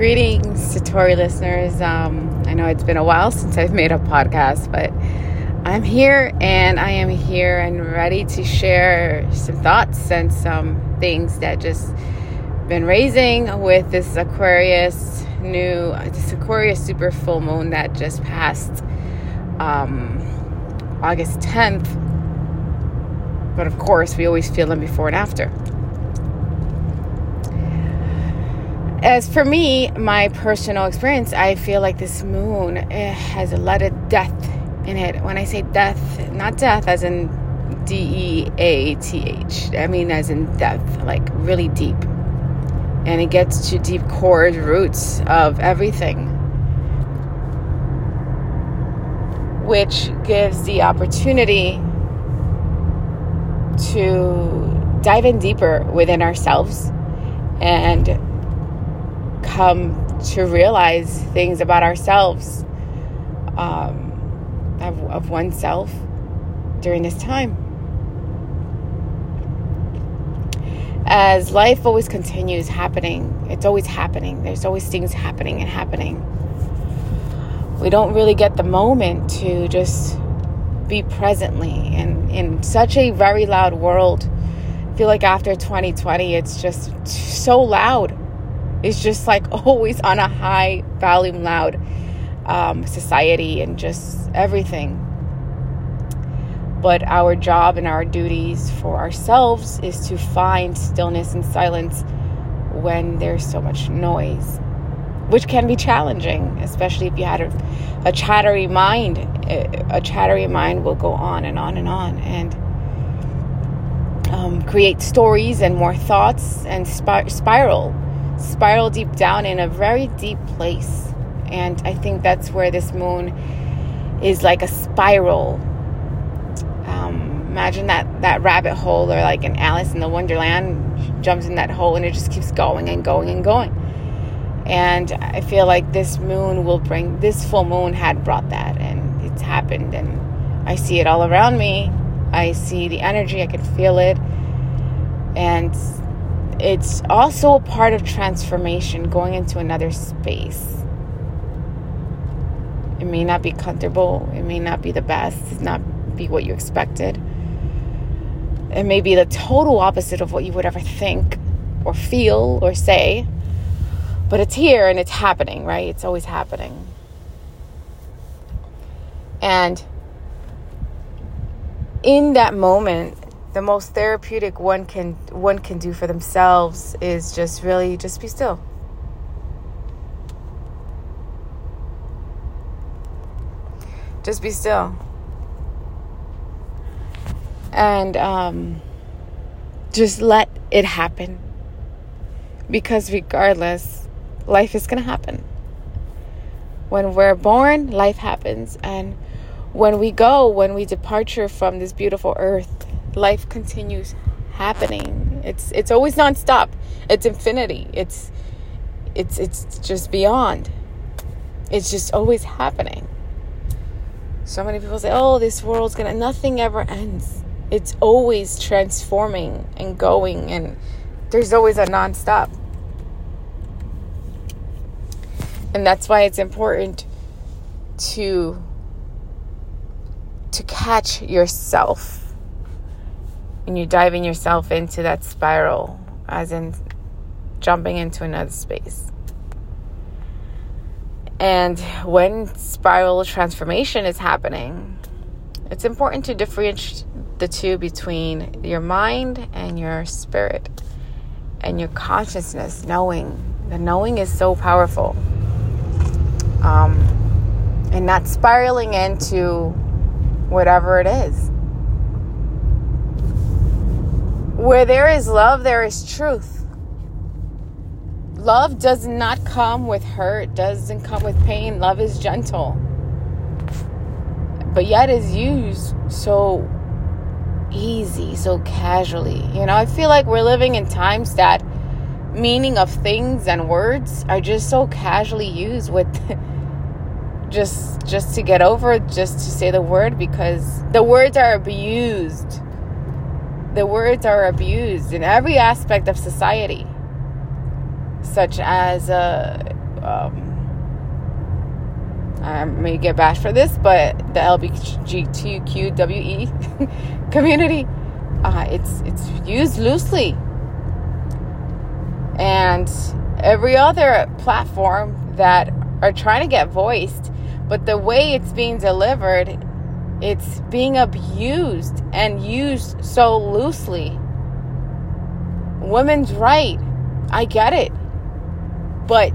Greetings, Satori listeners. Um, I know it's been a while since I've made a podcast, but I'm here and I am here and ready to share some thoughts and some things that just been raising with this Aquarius new, this Aquarius super full moon that just passed um, August 10th. But of course, we always feel them before and after. As for me, my personal experience, I feel like this moon eh, has a lot of death in it. When I say death, not death as in D E A T H, I mean as in death, like really deep. And it gets to deep core roots of everything, which gives the opportunity to dive in deeper within ourselves and come to realize things about ourselves, um, of, of oneself during this time. As life always continues happening, it's always happening. There's always things happening and happening. We don't really get the moment to just be presently. And in such a very loud world, I feel like after 2020, it's just so loud is just like always on a high volume, loud um, society and just everything. But our job and our duties for ourselves is to find stillness and silence when there's so much noise, which can be challenging, especially if you had a, a chattery mind. A chattery mind will go on and on and on and um, create stories and more thoughts and spiral spiral deep down in a very deep place. And I think that's where this moon is like a spiral. Um, imagine that, that rabbit hole or like an Alice in the Wonderland jumps in that hole and it just keeps going and going and going. And I feel like this moon will bring, this full moon had brought that and it's happened. And I see it all around me. I see the energy, I can feel it. And it's also a part of transformation going into another space. It may not be comfortable, it may not be the best, not be what you expected. It may be the total opposite of what you would ever think or feel or say. But it's here and it's happening, right? It's always happening. And in that moment, the most therapeutic one can one can do for themselves is just really just be still. Just be still. And um, just let it happen. Because regardless, life is going to happen. When we're born, life happens. And when we go, when we departure from this beautiful earth, life continues happening. It's it's always nonstop. It's infinity. It's it's it's just beyond. It's just always happening. So many people say, "Oh, this world's gonna nothing ever ends." It's always transforming and going, and there's always a nonstop. And that's why it's important to to catch yourself and you're diving yourself into that spiral, as in jumping into another space. And when spiral transformation is happening, it's important to differentiate the two between your mind and your spirit and your consciousness, knowing. The knowing is so powerful. Um, and not spiraling into whatever it is. Where there is love, there is truth. Love does not come with hurt, doesn't come with pain. Love is gentle. But yet is used so easy, so casually. You know, I feel like we're living in times that meaning of things and words are just so casually used with just just to get over just to say the word because the words are abused the words are abused in every aspect of society, such as uh, um, I may get bashed for this, but the LGBTQWE community, uh, it's it's used loosely, and every other platform that are trying to get voiced, but the way it's being delivered, it's being abused and used so loosely. Women's right, I get it, but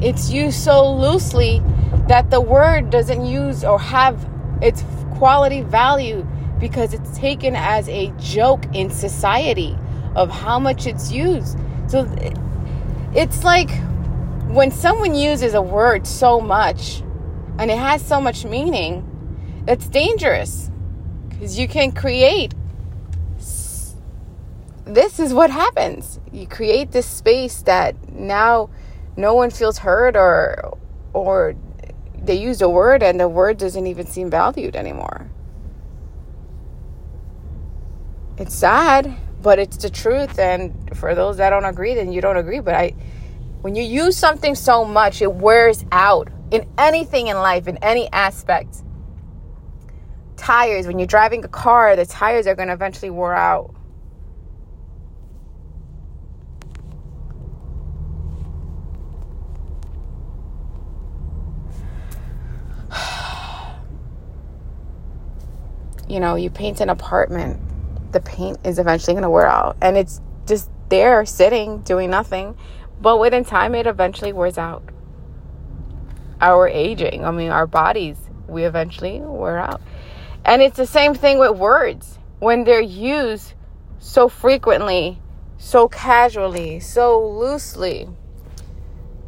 it's used so loosely that the word doesn't use or have its quality value because it's taken as a joke in society of how much it's used. So it's like when someone uses a word so much and it has so much meaning, that's dangerous because you can create. This is what happens. You create this space that now no one feels heard or or they used a word and the word doesn't even seem valued anymore. It's sad, but it's the truth. And for those that don't agree, then you don't agree. But I, when you use something so much, it wears out in anything in life, in any aspect. Tires, when you're driving a car, the tires are going to eventually wear out. you know, you paint an apartment, the paint is eventually going to wear out and it's just there sitting doing nothing. But within time, it eventually wears out. Our aging, I mean, our bodies, we eventually wear out. And it's the same thing with words. When they're used so frequently, so casually, so loosely,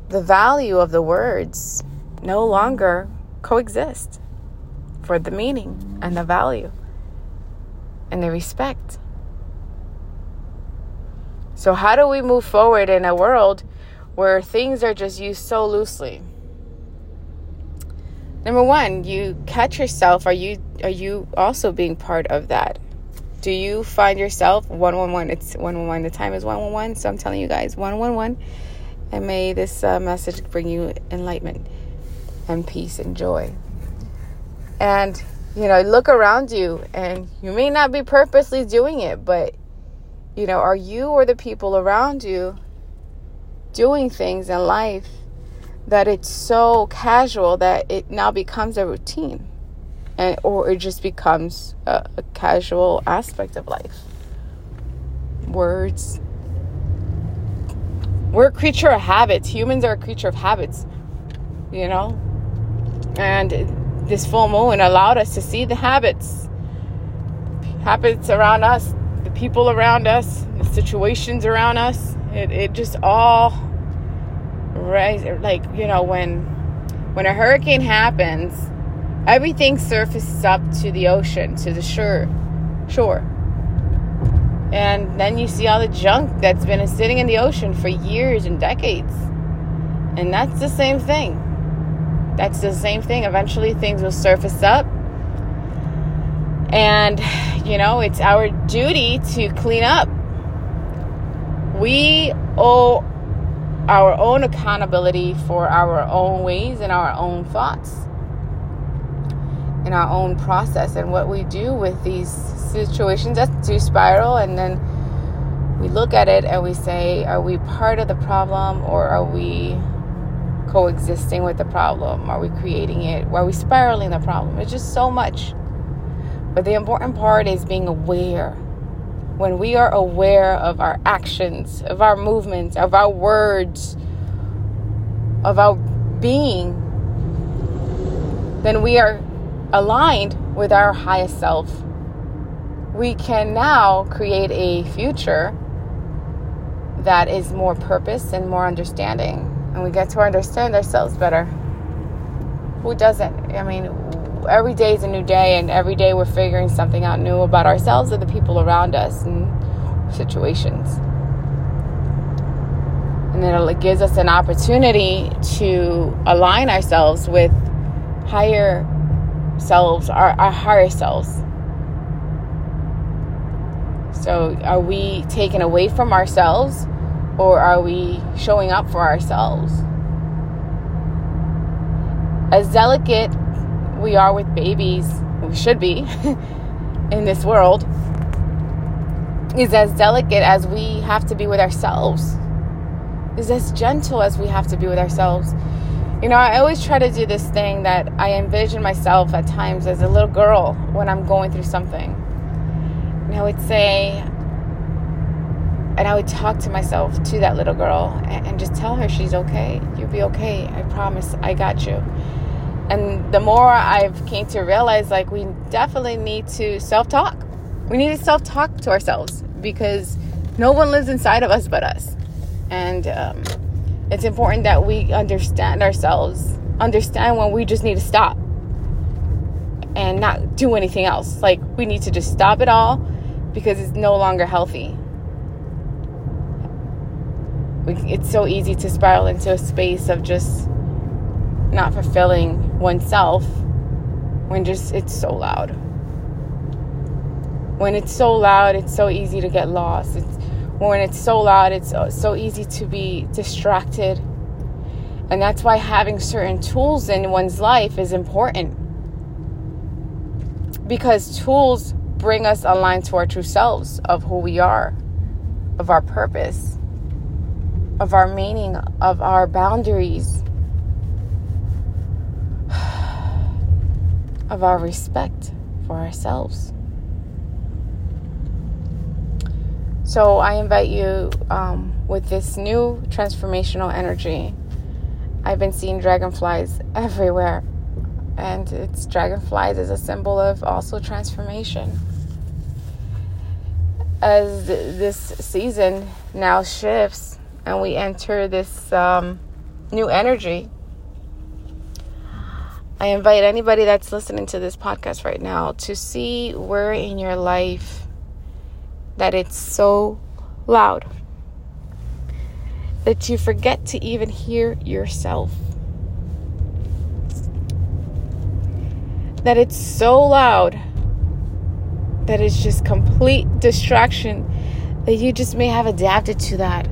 the value of the words no longer coexist for the meaning and the value and the respect. So, how do we move forward in a world where things are just used so loosely? Number one, you catch yourself. Are you are you also being part of that? Do you find yourself one one one? It's one one one. The time is one one one. So I'm telling you guys one one one, and may this uh, message bring you enlightenment and peace and joy. And, you know, look around you and you may not be purposely doing it, but, you know, are you or the people around you doing things in life that it's so casual that it now becomes a routine? And, or it just becomes a, a casual aspect of life. Words. We're a creature of habits. Humans are a creature of habits, you know? And this full moon allowed us to see the habits habits around us the people around us the situations around us it, it just all right like you know when when a hurricane happens everything surfaces up to the ocean to the shore shore and then you see all the junk that's been sitting in the ocean for years and decades and that's the same thing that's the same thing. Eventually, things will surface up. And, you know, it's our duty to clean up. We owe our own accountability for our own ways and our own thoughts in our own process and what we do with these situations that do spiral and then we look at it and we say are we part of the problem or are we coexisting with the problem? Are we creating it? Are we spiraling the problem? It's just so much. But the important part is being aware. When we are aware of our actions, of our movements, of our words, of our being, then we are aligned with our highest self. We can now create a future that is more purpose and more understanding and we get to understand ourselves better. Who doesn't? I mean, every day is a new day, and every day we're figuring something out new about ourselves and the people around us and situations. And then it gives us an opportunity to align ourselves with higher selves, our, our higher selves. So, are we taken away from ourselves or are we showing up for ourselves? as delicate we are with babies, we should be in this world, is as delicate as we have to be with ourselves, is as gentle as we have to be with ourselves. You know, I always try to do this thing that I envision myself at times as a little girl when I'm going through something. And I would say, and I would talk to myself, to that little girl, and, just tell her she's okay. You'll be okay. I promise. I got you. And the more I've came to realize, like, we definitely need to self talk. We need to self talk to ourselves because no one lives inside of us but us. And um, it's important that we understand ourselves, understand when we just need to stop and not do anything else. Like, we need to just stop it all because it's no longer healthy. We, it's so easy to spiral into a space of just not fulfilling oneself when just it's so loud. When it's so loud, it's so easy to get lost. It's when it's so loud, it's uh, so easy to be distracted. And that's why having certain tools in one's life is important. Because tools bring us aligned to our true selves of who we are, of our purpose, of our meaning, of our boundaries, of our respect for ourselves. So I invite you um, with this new transformational energy. I've been seeing dragonflies everywhere, and it's dragonflies is a symbol of also transformation. As this season now shifts and we enter this um, new energy, I invite anybody that's listening to this podcast right now to see where in your life that it's so loud that you forget to even hear yourself. That it's so loud that it's just complete distraction that you just may have adapted to that.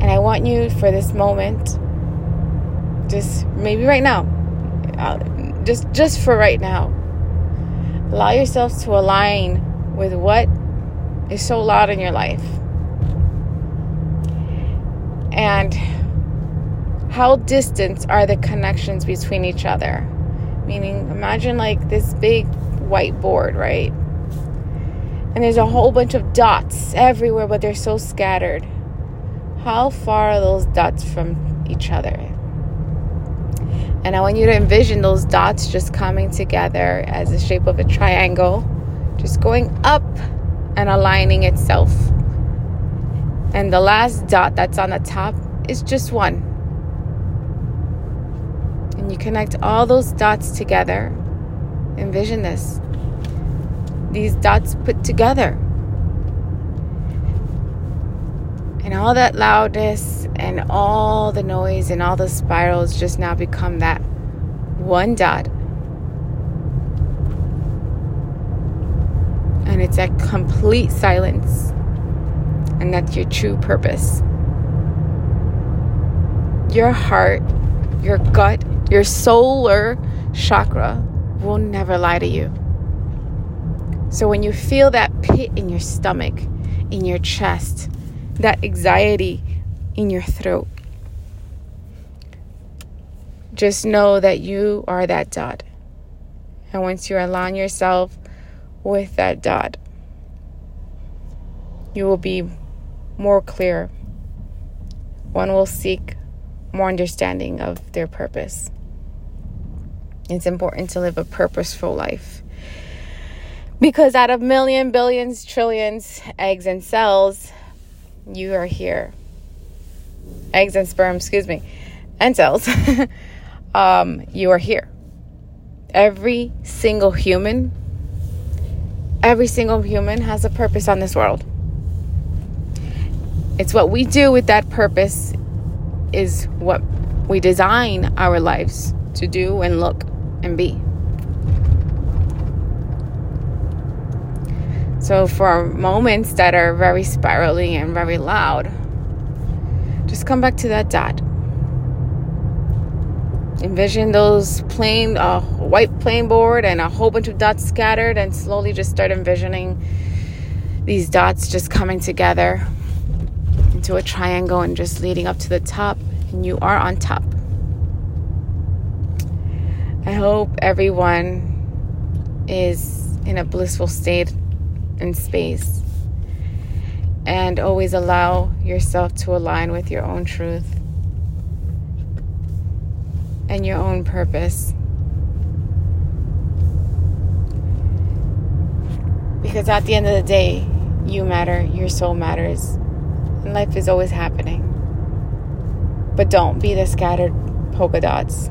And I want you for this moment, just maybe right now, uh, just just for right now, Allow yourself to align with what is so loud in your life. And how distant are the connections between each other? Meaning, imagine like this big whiteboard, right? And there's a whole bunch of dots everywhere, but they're so scattered. How far are those dots from each other? And I want you to envision those dots just coming together as the shape of a triangle, just going up and aligning itself. And the last dot that's on the top is just one. And you connect all those dots together. Envision this. These dots put together. And all that loudness and all the noise and all the spirals just now become that one dot. And it's a complete silence. And that's your true purpose. Your heart, your gut, your solar chakra will never lie to you. So when you feel that pit in your stomach, in your chest, that anxiety in your throat. Just know that you are that dot. And once you align yourself with that dot, you will be more clear. One will seek more understanding of their purpose. It's important to live a purposeful life. Because out of million, billions, trillions, eggs and cells, you are here. Eggs and sperm, excuse me, and cells. um, you are here. Every single human, every single human has a purpose on this world. It's what we do with that purpose, is what we design our lives to do and look and be. So, for moments that are very spiraling and very loud, just come back to that dot. Envision those plain, a uh, white plain board and a whole bunch of dots scattered, and slowly just start envisioning these dots just coming together into a triangle and just leading up to the top, and you are on top. I hope everyone is in a blissful state in space and always allow yourself to align with your own truth and your own purpose. Because at the end of the day, you matter, your soul matters, and life is always happening. But don't be the scattered polka dots.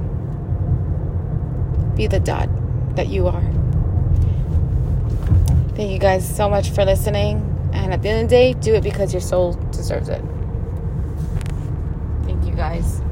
Be the dot that you are. Thank you guys so much for listening. And at the end of the day, do it because your soul deserves it. Thank you guys.